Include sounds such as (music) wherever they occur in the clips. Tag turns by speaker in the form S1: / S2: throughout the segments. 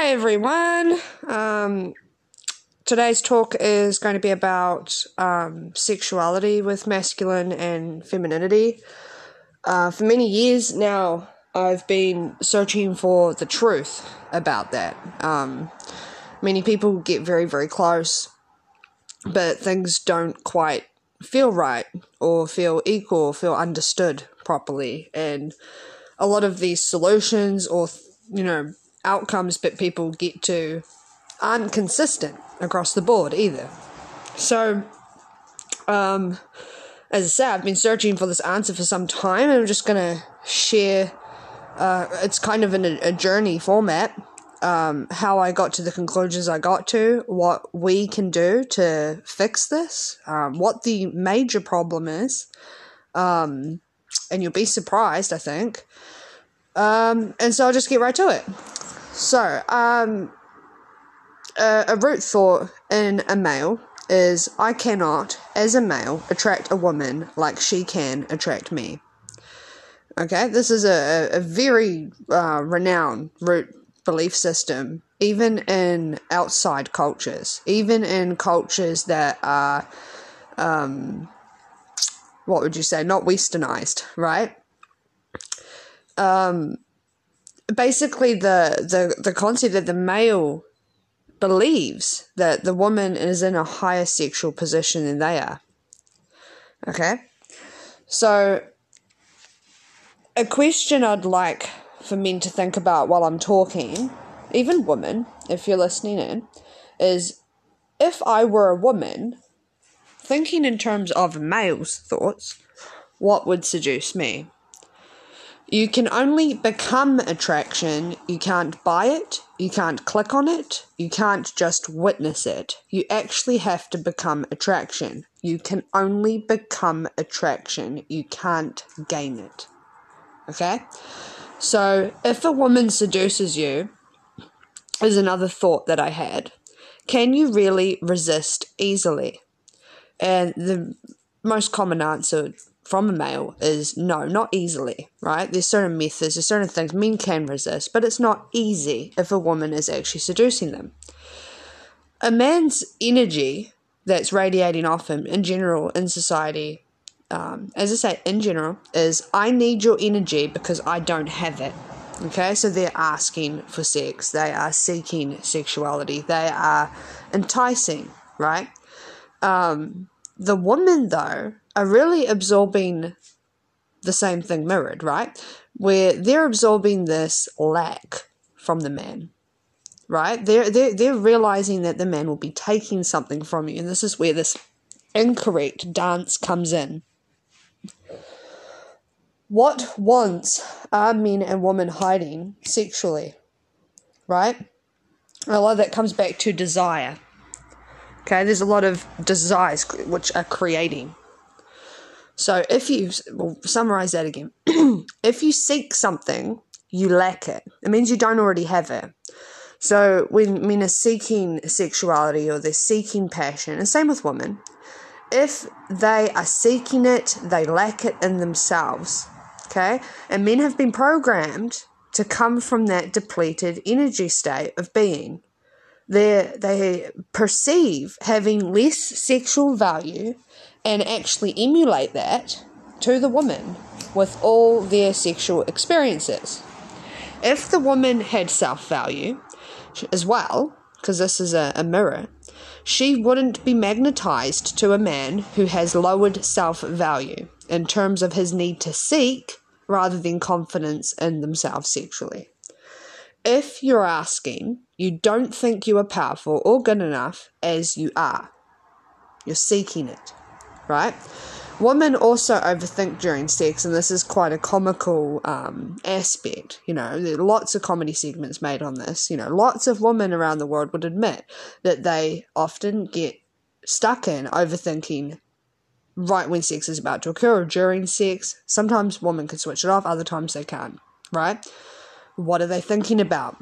S1: Hi everyone. Um, today's talk is going to be about um, sexuality with masculine and femininity. Uh, for many years now, I've been searching for the truth about that. Um, many people get very, very close, but things don't quite feel right or feel equal or feel understood properly. And a lot of these solutions or, you know, outcomes that people get to aren't consistent across the board either. So, um, as I said, I've been searching for this answer for some time, and I'm just gonna share. Uh, it's kind of in a, a journey format. Um, how I got to the conclusions I got to, what we can do to fix this, um, what the major problem is, um, and you'll be surprised, I think. Um, and so I'll just get right to it. So, um, a, a root thought in a male is I cannot, as a male, attract a woman like she can attract me. Okay, this is a, a very uh, renowned root belief system, even in outside cultures, even in cultures that are, um, what would you say, not westernized, right? Um, basically, the, the, the concept that the male believes that the woman is in a higher sexual position than they are. Okay? So, a question I'd like for men to think about while I'm talking, even women, if you're listening in, is if I were a woman, thinking in terms of male's thoughts, what would seduce me? You can only become attraction. You can't buy it. You can't click on it. You can't just witness it. You actually have to become attraction. You can only become attraction. You can't gain it. Okay? So, if a woman seduces you, is another thought that I had. Can you really resist easily? And the most common answer from a male is no, not easily, right? There's certain methods, there's certain things men can resist, but it's not easy if a woman is actually seducing them. A man's energy that's radiating off him in general in society, um, as I say, in general, is I need your energy because I don't have it. Okay, so they're asking for sex, they are seeking sexuality, they are enticing, right? Um, the woman, though, are really absorbing the same thing mirrored, right? Where they're absorbing this lack from the man, right? They're, they're, they're realizing that the man will be taking something from you. And this is where this incorrect dance comes in. What wants are men and women hiding sexually, right? A lot of that comes back to desire. Okay, there's a lot of desires which are creating. So if you, well, summarize that again. (clears throat) if you seek something, you lack it. It means you don't already have it. So when men are seeking sexuality or they're seeking passion, and same with women, if they are seeking it, they lack it in themselves. Okay? And men have been programmed to come from that depleted energy state of being. They they perceive having less sexual value and actually emulate that to the woman with all their sexual experiences. If the woman had self value as well, because this is a, a mirror, she wouldn't be magnetized to a man who has lowered self value in terms of his need to seek rather than confidence in themselves sexually. If you're asking, you don't think you are powerful or good enough as you are. You're seeking it right? Women also overthink during sex, and this is quite a comical um, aspect. You know, there are lots of comedy segments made on this. You know, lots of women around the world would admit that they often get stuck in overthinking right when sex is about to occur or during sex. Sometimes women can switch it off, other times they can't, right? What are they thinking about?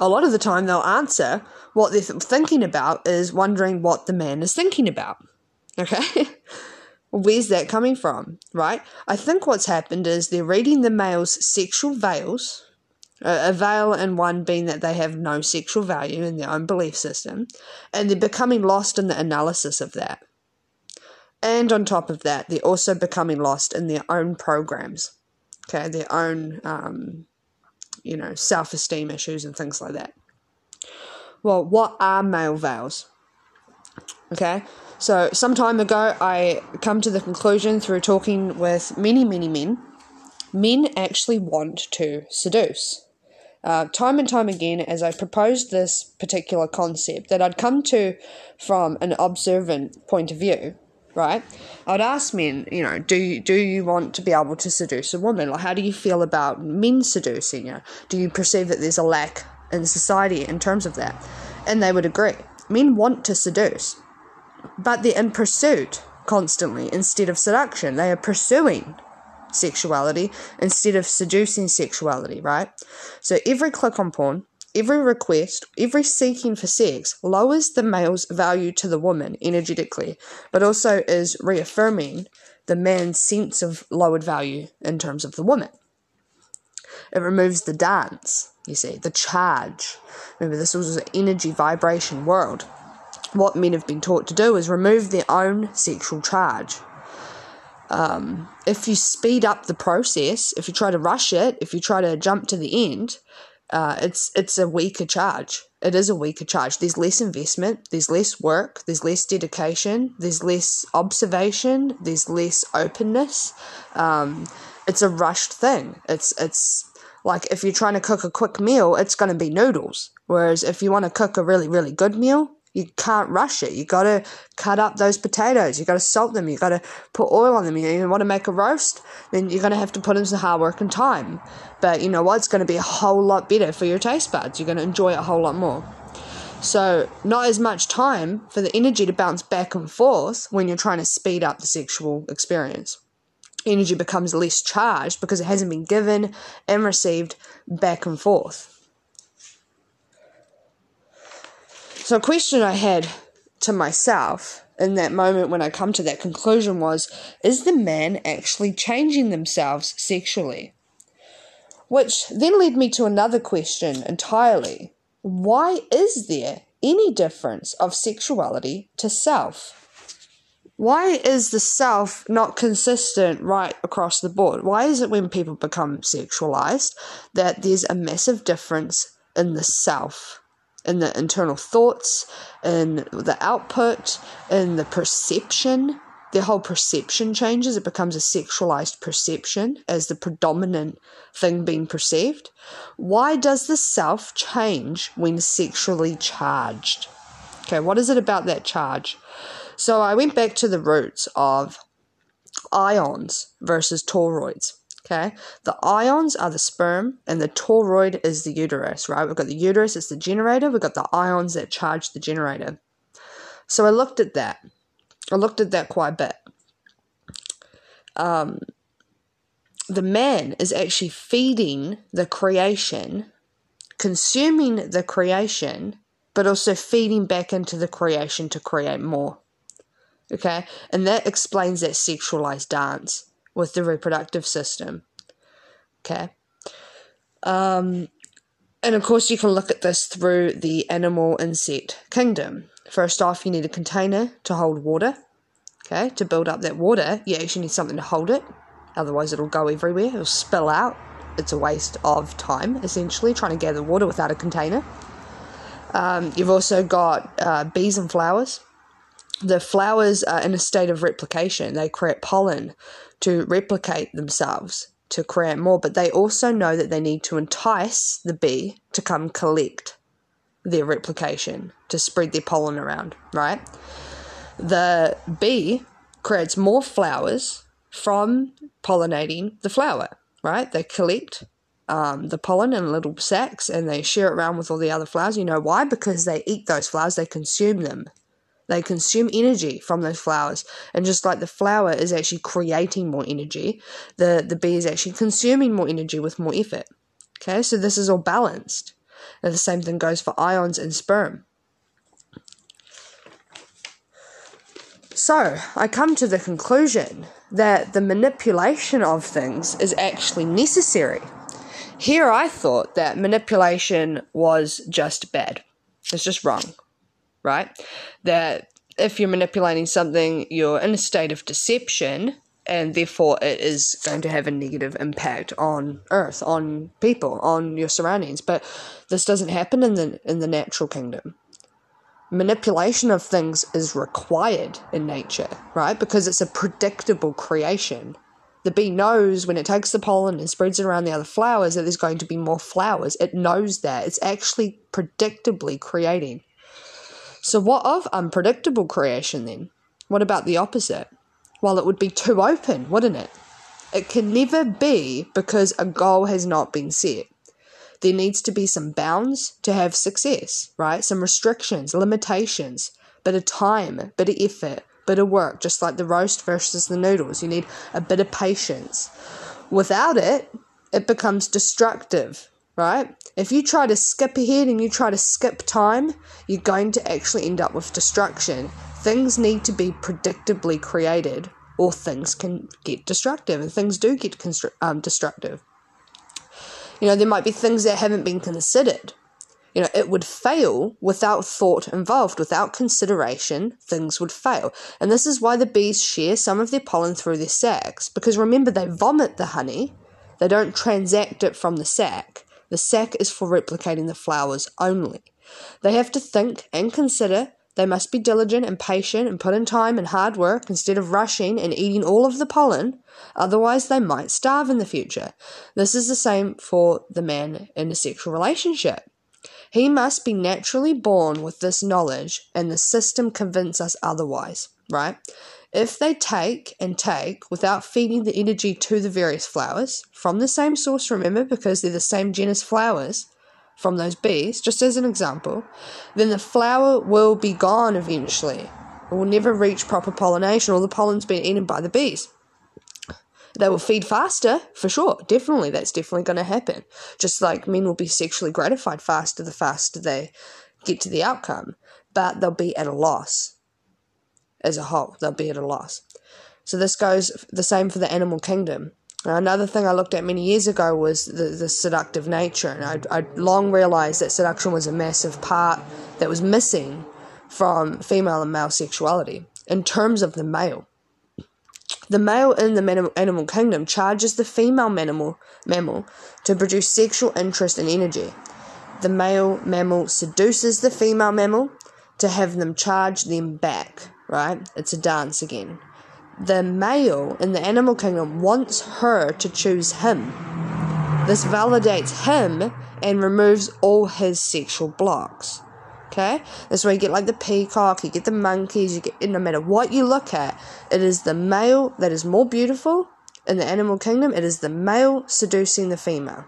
S1: A lot of the time, they'll answer what they're thinking about is wondering what the man is thinking about (laughs) Okay? Where's that coming from, right? I think what's happened is they're reading the male's sexual veils A veil and one being that they have no sexual value in their own belief system, and they're becoming lost in the analysis of that. And on top of that, they're also becoming lost in their own programs, okay, their own, um, you know, self esteem issues and things like that. Well, what are male veils? Okay, so some time ago, I come to the conclusion through talking with many, many men, men actually want to seduce. Uh, time and time again, as I proposed this particular concept that I'd come to from an observant point of view, right? I'd ask men, you know, do you, do you want to be able to seduce a woman? Like, how do you feel about men seducing you? Do you perceive that there's a lack in society in terms of that? And they would agree. Men want to seduce, but they're in pursuit constantly instead of seduction. They are pursuing sexuality instead of seducing sexuality, right? So every click on porn Every request, every seeking for sex lowers the male's value to the woman energetically, but also is reaffirming the man's sense of lowered value in terms of the woman. It removes the dance, you see, the charge. Remember, this was an energy vibration world. What men have been taught to do is remove their own sexual charge. Um, if you speed up the process, if you try to rush it, if you try to jump to the end, uh, it's it's a weaker charge. It is a weaker charge. There's less investment. There's less work. There's less dedication. There's less observation. There's less openness. Um, it's a rushed thing. It's it's like if you're trying to cook a quick meal, it's going to be noodles. Whereas if you want to cook a really really good meal, you can't rush it. You got to cut up those potatoes. You got to salt them. You got to put oil on them. You want to make a roast, then you're going to have to put in some hard work and time. But you know what? It's going to be a whole lot better for your taste buds. You're going to enjoy it a whole lot more. So, not as much time for the energy to bounce back and forth when you're trying to speed up the sexual experience. Energy becomes less charged because it hasn't been given and received back and forth. So, a question I had to myself in that moment when I come to that conclusion was is the man actually changing themselves sexually? Which then led me to another question entirely. Why is there any difference of sexuality to self? Why is the self not consistent right across the board? Why is it when people become sexualized that there's a massive difference in the self? In the internal thoughts, in the output, in the perception. The whole perception changes. It becomes a sexualized perception as the predominant thing being perceived. Why does the self change when sexually charged? Okay, what is it about that charge? So I went back to the roots of ions versus toroids. Okay, the ions are the sperm, and the toroid is the uterus, right? We've got the uterus, it's the generator, we've got the ions that charge the generator. So I looked at that. I looked at that quite a bit. Um, the man is actually feeding the creation, consuming the creation, but also feeding back into the creation to create more. Okay, and that explains that sexualized dance with the reproductive system. Okay. Um, and of course, you can look at this through the animal insect kingdom. First off, you need a container to hold water. Okay, to build up that water, you actually need something to hold it. Otherwise, it'll go everywhere, it'll spill out. It's a waste of time, essentially, trying to gather water without a container. Um, you've also got uh, bees and flowers. The flowers are in a state of replication, they create pollen to replicate themselves to create more, but they also know that they need to entice the bee to come collect their replication to spread their pollen around, right? The bee creates more flowers from pollinating the flower, right? They collect um, the pollen in little sacs and they share it around with all the other flowers. You know why? Because they eat those flowers, they consume them. They consume energy from those flowers. And just like the flower is actually creating more energy, the, the bee is actually consuming more energy with more effort. Okay, so this is all balanced. And the same thing goes for ions and sperm. So, I come to the conclusion that the manipulation of things is actually necessary. Here I thought that manipulation was just bad. It's just wrong, right? That if you're manipulating something, you're in a state of deception, and therefore it is going to have a negative impact on Earth, on people, on your surroundings. But this doesn't happen in the in the natural kingdom. Manipulation of things is required in nature, right? Because it's a predictable creation. The bee knows when it takes the pollen and spreads it around the other flowers that there's going to be more flowers. It knows that. It's actually predictably creating. So, what of unpredictable creation then? What about the opposite? Well, it would be too open, wouldn't it? It can never be because a goal has not been set. There needs to be some bounds to have success, right? Some restrictions, limitations, bit of time, bit of effort, bit of work, just like the roast versus the noodles. You need a bit of patience. Without it, it becomes destructive, right? If you try to skip ahead and you try to skip time, you're going to actually end up with destruction. Things need to be predictably created, or things can get destructive, and things do get constru- um, destructive. You know, there might be things that haven't been considered. You know, it would fail without thought involved, without consideration, things would fail. And this is why the bees share some of their pollen through their sacs, because remember, they vomit the honey, they don't transact it from the sac. The sac is for replicating the flowers only. They have to think and consider. They must be diligent and patient and put in time and hard work instead of rushing and eating all of the pollen, otherwise, they might starve in the future. This is the same for the man in a sexual relationship. He must be naturally born with this knowledge, and the system convince us otherwise, right? If they take and take without feeding the energy to the various flowers from the same source, remember, because they're the same genus flowers from those bees, just as an example, then the flower will be gone eventually. It will never reach proper pollination, or the pollen's been eaten by the bees. They will feed faster, for sure. Definitely, that's definitely going to happen. Just like men will be sexually gratified faster the faster they get to the outcome, but they'll be at a loss as a whole. They'll be at a loss. So this goes the same for the animal kingdom. Another thing I looked at many years ago was the, the seductive nature, and I'd, I'd long realised that seduction was a massive part that was missing from female and male sexuality in terms of the male. The male in the animal kingdom charges the female mammal, mammal to produce sexual interest and energy. The male mammal seduces the female mammal to have them charge them back right? It's a dance again. The male in the animal kingdom wants her to choose him. This validates him and removes all his sexual blocks. Okay? That's why you get like the peacock, you get the monkeys, you get no matter what you look at, it is the male that is more beautiful in the animal kingdom, it is the male seducing the female.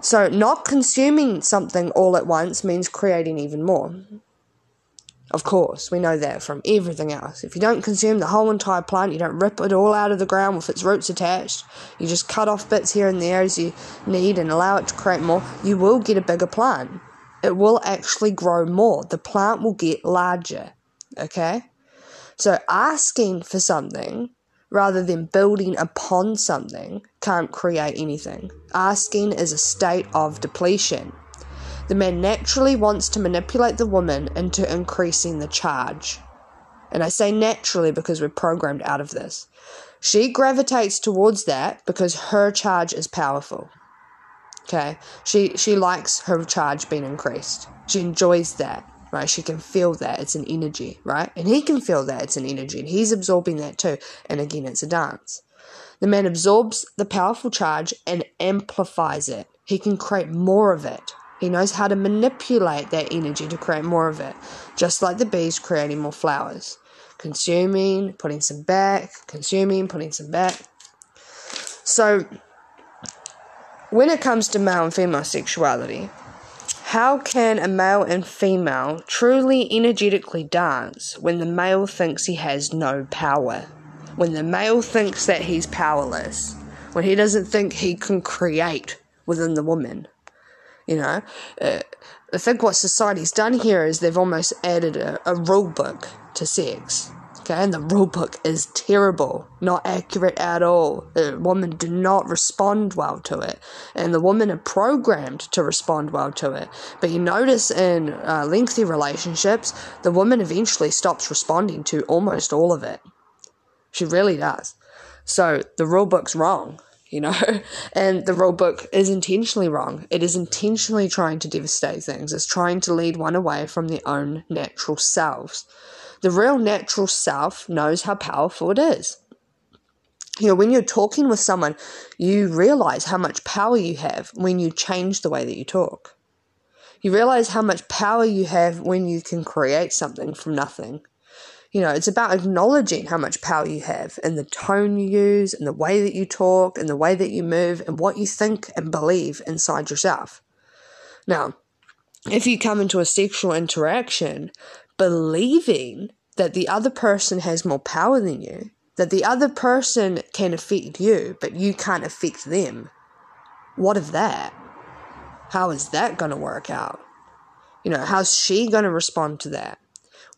S1: So, not consuming something all at once means creating even more. Of course, we know that from everything else. If you don't consume the whole entire plant, you don't rip it all out of the ground with its roots attached, you just cut off bits here and there as you need and allow it to create more, you will get a bigger plant. It will actually grow more. The plant will get larger. Okay? So asking for something rather than building upon something can't create anything. Asking is a state of depletion. The man naturally wants to manipulate the woman into increasing the charge. And I say naturally because we're programmed out of this. She gravitates towards that because her charge is powerful. Okay? She she likes her charge being increased. She enjoys that, right? She can feel that it's an energy, right? And he can feel that it's an energy, and he's absorbing that too. And again, it's a dance. The man absorbs the powerful charge and amplifies it. He can create more of it, he knows how to manipulate that energy to create more of it, just like the bees creating more flowers. Consuming, putting some back, consuming, putting some back. So, when it comes to male and female sexuality, how can a male and female truly energetically dance when the male thinks he has no power? When the male thinks that he's powerless? When he doesn't think he can create within the woman? You know, uh, I think what society's done here is they've almost added a, a rule book to sex. Okay, and the rule book is terrible, not accurate at all. The women do not respond well to it, and the women are programmed to respond well to it. But you notice in uh, lengthy relationships, the woman eventually stops responding to almost all of it. She really does. So the rule book's wrong, you know, (laughs) and the rule book is intentionally wrong. It is intentionally trying to devastate things. It's trying to lead one away from their own natural selves. The real natural self knows how powerful it is. You know, when you're talking with someone, you realize how much power you have when you change the way that you talk. You realize how much power you have when you can create something from nothing. You know, it's about acknowledging how much power you have and the tone you use, and the way that you talk, and the way that you move, and what you think and believe inside yourself. Now, if you come into a sexual interaction believing that the other person has more power than you, that the other person can affect you, but you can't affect them, what of that? How is that going to work out? You know, how's she going to respond to that?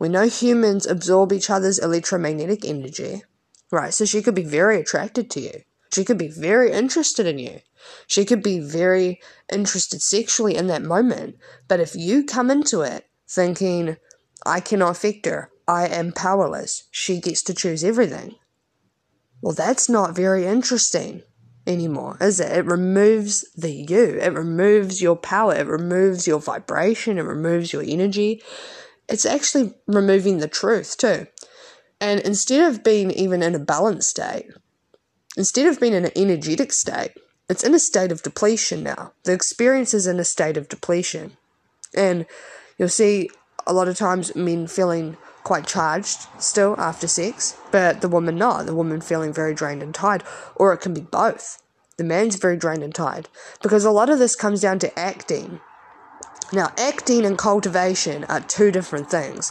S1: We know humans absorb each other's electromagnetic energy, right? So she could be very attracted to you. She could be very interested in you. She could be very interested sexually in that moment. But if you come into it thinking, I cannot affect her. I am powerless. She gets to choose everything. Well, that's not very interesting anymore, is it? It removes the you. It removes your power. It removes your vibration. It removes your energy. It's actually removing the truth, too. And instead of being even in a balanced state, instead of being in an energetic state, it's in a state of depletion now. The experience is in a state of depletion. And you'll see a lot of times men feeling quite charged still after sex, but the woman not. The woman feeling very drained and tired, or it can be both. The man's very drained and tired because a lot of this comes down to acting. Now, acting and cultivation are two different things.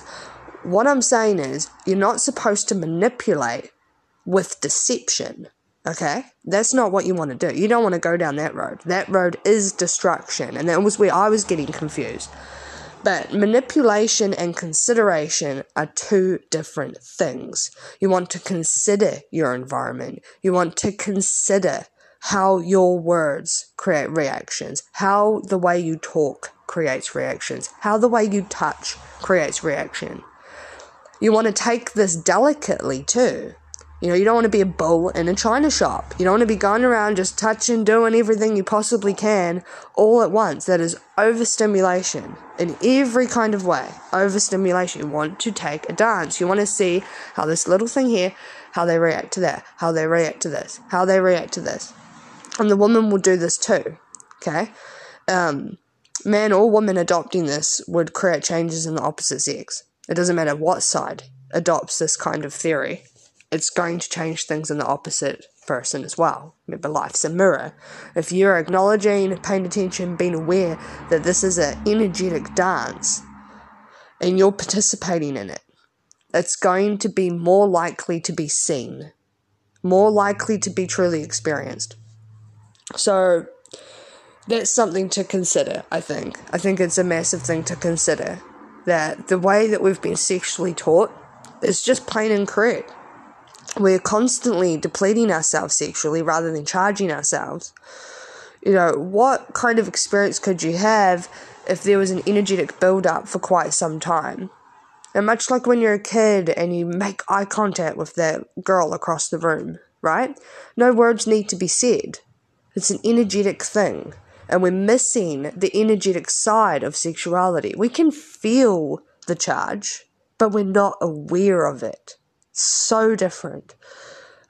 S1: What I'm saying is, you're not supposed to manipulate with deception. Okay? That's not what you want to do. You don't want to go down that road. That road is destruction. And that was where I was getting confused. But manipulation and consideration are two different things. You want to consider your environment. You want to consider how your words create reactions, how the way you talk creates reactions, how the way you touch creates reaction. You want to take this delicately too. You know, you don't want to be a bull in a china shop. You don't want to be going around just touching, doing everything you possibly can all at once. That is overstimulation in every kind of way. Overstimulation. You want to take a dance. You want to see how this little thing here, how they react to that, how they react to this, how they react to this. And the woman will do this too. Okay? Um, man or woman adopting this would create changes in the opposite sex. It doesn't matter what side adopts this kind of theory it's going to change things in the opposite person as well. Remember, life's a mirror. If you're acknowledging, paying attention, being aware that this is an energetic dance and you're participating in it, it's going to be more likely to be seen, more likely to be truly experienced. So, that's something to consider, I think. I think it's a massive thing to consider that the way that we've been sexually taught is just plain incorrect we're constantly depleting ourselves sexually rather than charging ourselves. You know, what kind of experience could you have if there was an energetic build up for quite some time? And much like when you're a kid and you make eye contact with that girl across the room, right? No words need to be said. It's an energetic thing. And we're missing the energetic side of sexuality. We can feel the charge, but we're not aware of it so different.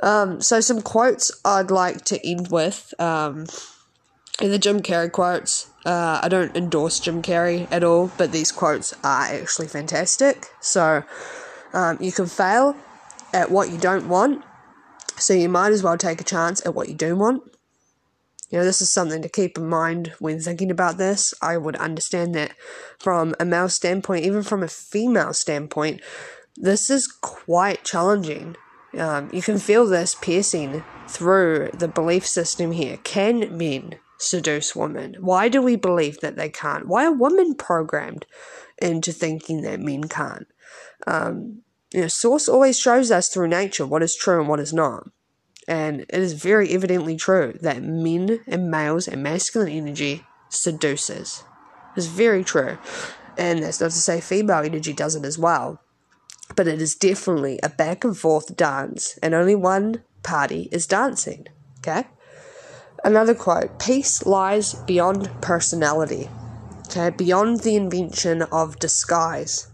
S1: Um, so some quotes I'd like to end with. Um, in the Jim Carrey quotes, uh, I don't endorse Jim Carrey at all, but these quotes are actually fantastic. So um, you can fail at what you don't want, so you might as well take a chance at what you do want. You know, this is something to keep in mind when thinking about this. I would understand that from a male standpoint, even from a female standpoint, this is quite challenging. Um, you can feel this piercing through the belief system here. Can men seduce women? Why do we believe that they can't? Why are women programmed into thinking that men can't? Um, You know, source always shows us through nature what is true and what is not. And it is very evidently true that men and males and masculine energy seduces. It's very true. And that's not to say female energy does it as well. But it is definitely a back and forth dance, and only one party is dancing. Okay? Another quote Peace lies beyond personality, okay? Beyond the invention of disguise.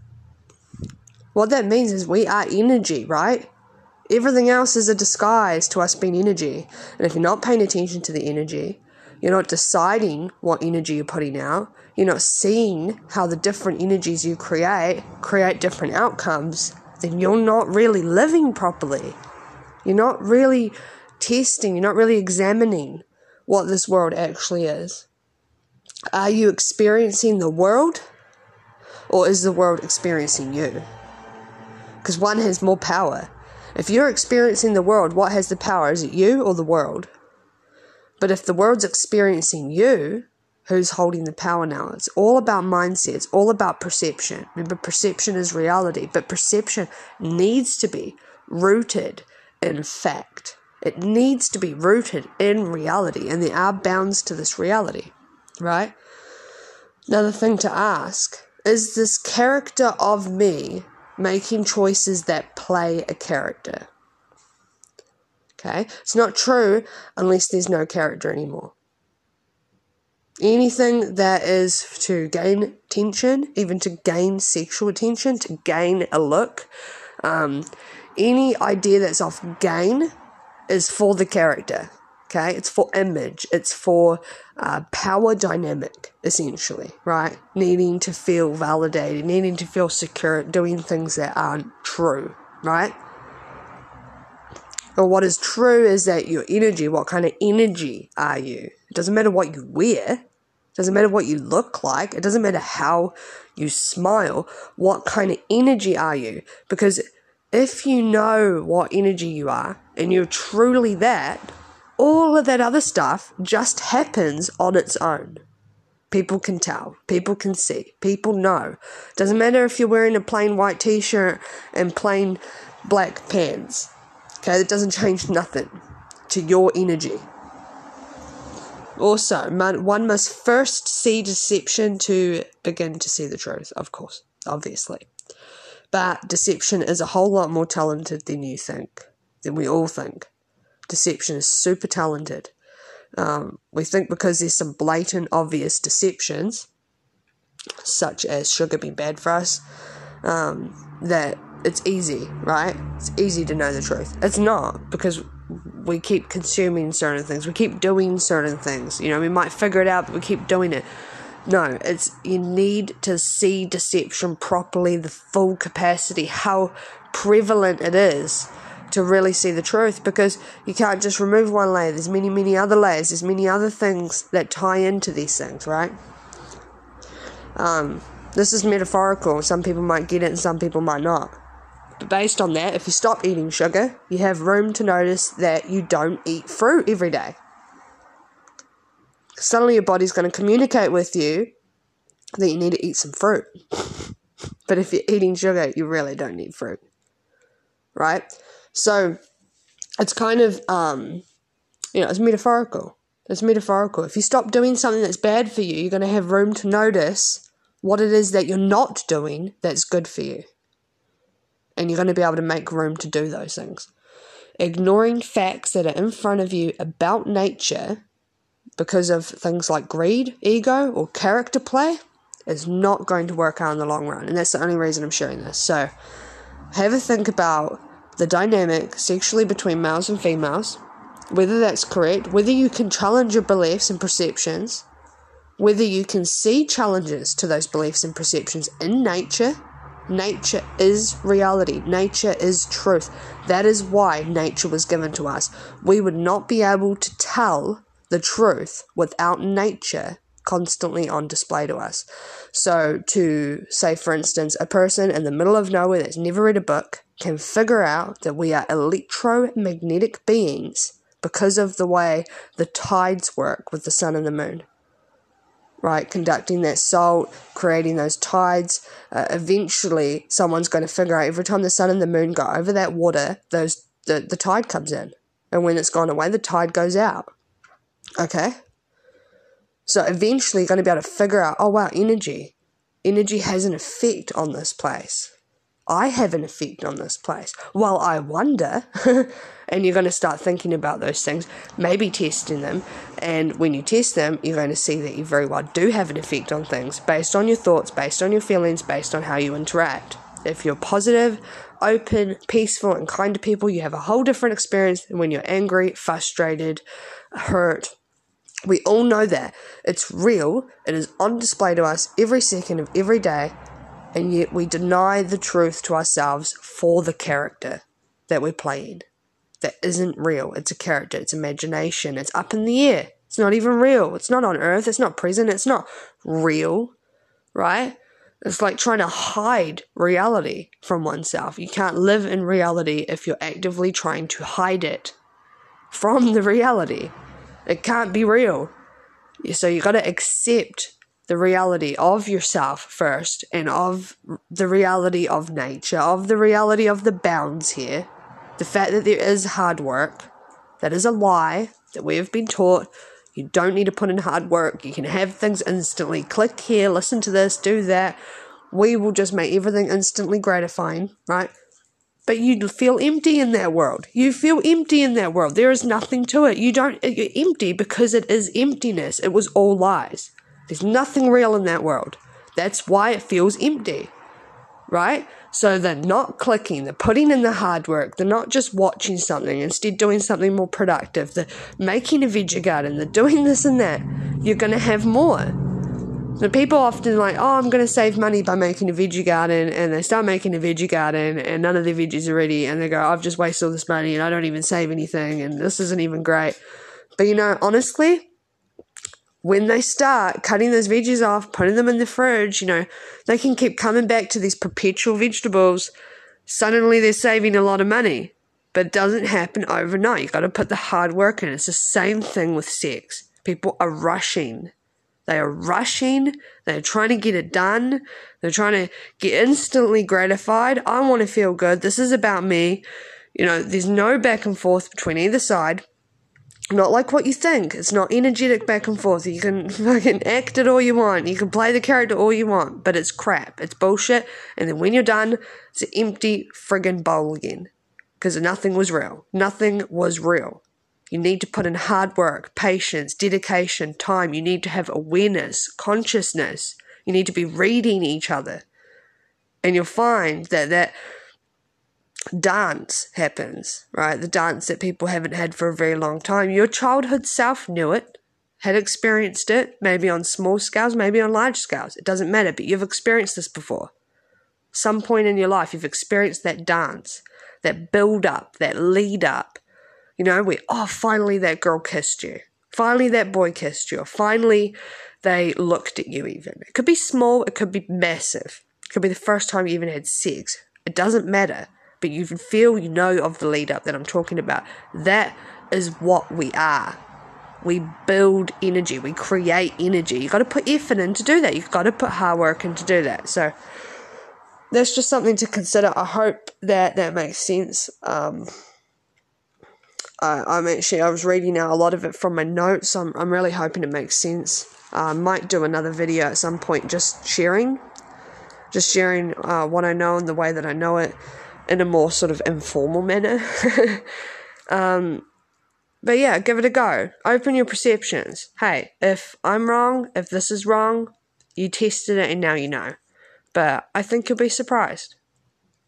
S1: What that means is we are energy, right? Everything else is a disguise to us being energy. And if you're not paying attention to the energy, you're not deciding what energy you're putting out, you're not seeing how the different energies you create create different outcomes, then you're not really living properly. You're not really testing, you're not really examining what this world actually is. Are you experiencing the world or is the world experiencing you? because one has more power. If you're experiencing the world, what has the power? Is it you or the world? But if the world's experiencing you, who's holding the power now? It's all about mindset, it's all about perception. Remember, perception is reality, but perception needs to be rooted in fact. It needs to be rooted in reality, and there are bounds to this reality, right? Another thing to ask is this character of me making choices that play a character. Okay? It's not true unless there's no character anymore. Anything that is to gain attention, even to gain sexual attention, to gain a look, um, any idea that's off gain is for the character. Okay, it's for image, it's for uh, power dynamic, essentially, right? Needing to feel validated, needing to feel secure, doing things that aren't true, right? But what is true is that your energy, what kind of energy are you? It doesn't matter what you wear, it doesn't matter what you look like, it doesn't matter how you smile, what kind of energy are you? Because if you know what energy you are and you're truly that, all of that other stuff just happens on its own. People can tell, people can see, people know. Doesn't matter if you're wearing a plain white t shirt and plain black pants. Okay, that doesn't change nothing to your energy. Also, one must first see deception to begin to see the truth, of course, obviously. But deception is a whole lot more talented than you think, than we all think deception is super talented. Um, we think because there's some blatant, obvious deceptions, such as sugar being bad for us, um, that it's easy, right? It's easy to know the truth. It's not because we keep consuming certain things, we keep doing certain things. You know, we might figure it out, but we keep doing it. No, it's you need to see deception properly, the full capacity, how prevalent it is to really see the truth because you can't just remove one layer. There's many, many other layers. There's many other things that tie into these things, right? Um, this is metaphorical. Some people might get it and some people might not. But based on that, if you stop eating sugar, you have room to notice that you don't eat fruit every day. Suddenly, your body's going to communicate with you that you need to eat some fruit. (laughs) but if you're eating sugar, you really don't need fruit. Right? So it's kind of, um, you know, it's metaphorical. It's metaphorical. If you stop doing something that's bad for you, you're going to have room to notice what it is that you're not doing that's good for you. And you're going to be able to make room to do those things. Ignoring facts that are in front of you about nature because of things like greed, ego, or character play is not going to work out in the long run. And that's the only reason I'm sharing this. So have a think about the dynamic sexually between males and females, whether that's correct, whether you can challenge your beliefs and perceptions, whether you can see challenges to those beliefs and perceptions in nature. Nature is reality. Nature is truth. That is why nature was given to us. We would not be able to tell the truth without nature constantly on display to us. So, to say, for instance, a person in the middle of nowhere that's never read a book can figure out that we are electromagnetic beings because of the way the tides work with the sun and the moon. right? Conducting that salt, creating those tides. Uh, eventually, someone's going to figure out every time the sun and the moon go over that water, those the, the tide comes in. And when it's gone away, the tide goes out. Okay? So eventually, you're going to be able to figure out oh, wow, energy. Energy has an effect on this place. I have an effect on this place. Well, I wonder, (laughs) and you're going to start thinking about those things, maybe testing them. And when you test them, you're going to see that you very well do have an effect on things based on your thoughts, based on your feelings, based on how you interact. If you're positive, open, peaceful, and kind to people, you have a whole different experience than when you're angry, frustrated, hurt. We all know that. It's real. It is on display to us every second of every day and yet we deny the truth to ourselves for the character that we're playing. That isn't real. It's a character, it's imagination, it's up in the air. It's not even real. It's not on earth, it's not present, it's not real, right? It's like trying to hide reality from oneself. You can't live in reality if you're actively trying to hide it from the reality. It can't be real. So you got to accept the reality of yourself first and of the reality of nature, of the reality of the bounds here. The fact that there is hard work, that is a lie that we have been taught. You don't need to put in hard work. You can have things instantly. Click here, listen to this, do that. We will just make everything instantly gratifying, right? But you feel empty in that world. You feel empty in that world. There is nothing to it. You don't, uh, you're empty because it is emptiness. It was all lies. There's nothing real in that world. That's why it feels empty, right? So they're not clicking, they're putting in the hard work, they're not just watching something, instead doing something more productive, they're making a veggie garden, they're doing this and that. You're going to have more. So people often like, oh, I'm going to save money by making a veggie garden, and they start making a veggie garden, and none of their veggies are ready, and they go, I've just wasted all this money, and I don't even save anything, and this isn't even great. But you know, honestly, when they start cutting those veggies off, putting them in the fridge, you know, they can keep coming back to these perpetual vegetables. Suddenly they're saving a lot of money. But it doesn't happen overnight. You've got to put the hard work in. It's the same thing with sex. People are rushing. They are rushing. They're trying to get it done. They're trying to get instantly gratified. I want to feel good. This is about me. You know, there's no back and forth between either side not like what you think. It's not energetic back and forth. You can (laughs) fucking act it all you want. You can play the character all you want, but it's crap. It's bullshit. And then when you're done, it's an empty friggin' bowl again. Because nothing was real. Nothing was real. You need to put in hard work, patience, dedication, time. You need to have awareness, consciousness. You need to be reading each other. And you'll find that that dance happens, right? The dance that people haven't had for a very long time. Your childhood self knew it, had experienced it, maybe on small scales, maybe on large scales. It doesn't matter, but you've experienced this before. Some point in your life, you've experienced that dance, that build up, that lead up. You know, where, oh, finally that girl kissed you. Finally that boy kissed you. Finally they looked at you, even. It could be small, it could be massive. It could be the first time you even had sex. It doesn't matter but you feel you know of the lead up that I'm talking about. That is what we are. We build energy, we create energy. You've got to put effort in to do that. You've got to put hard work in to do that. So that's just something to consider. I hope that that makes sense. Um, I, am actually I was reading out a lot of it from my notes. I'm I'm really hoping it makes sense. I uh, might do another video at some point, just sharing, just sharing uh, what I know and the way that I know it in a more sort of informal manner. (laughs) um, but yeah, give it a go. Open your perceptions. Hey, if I'm wrong, if this is wrong, you tested it and now you know. But I think you'll be surprised.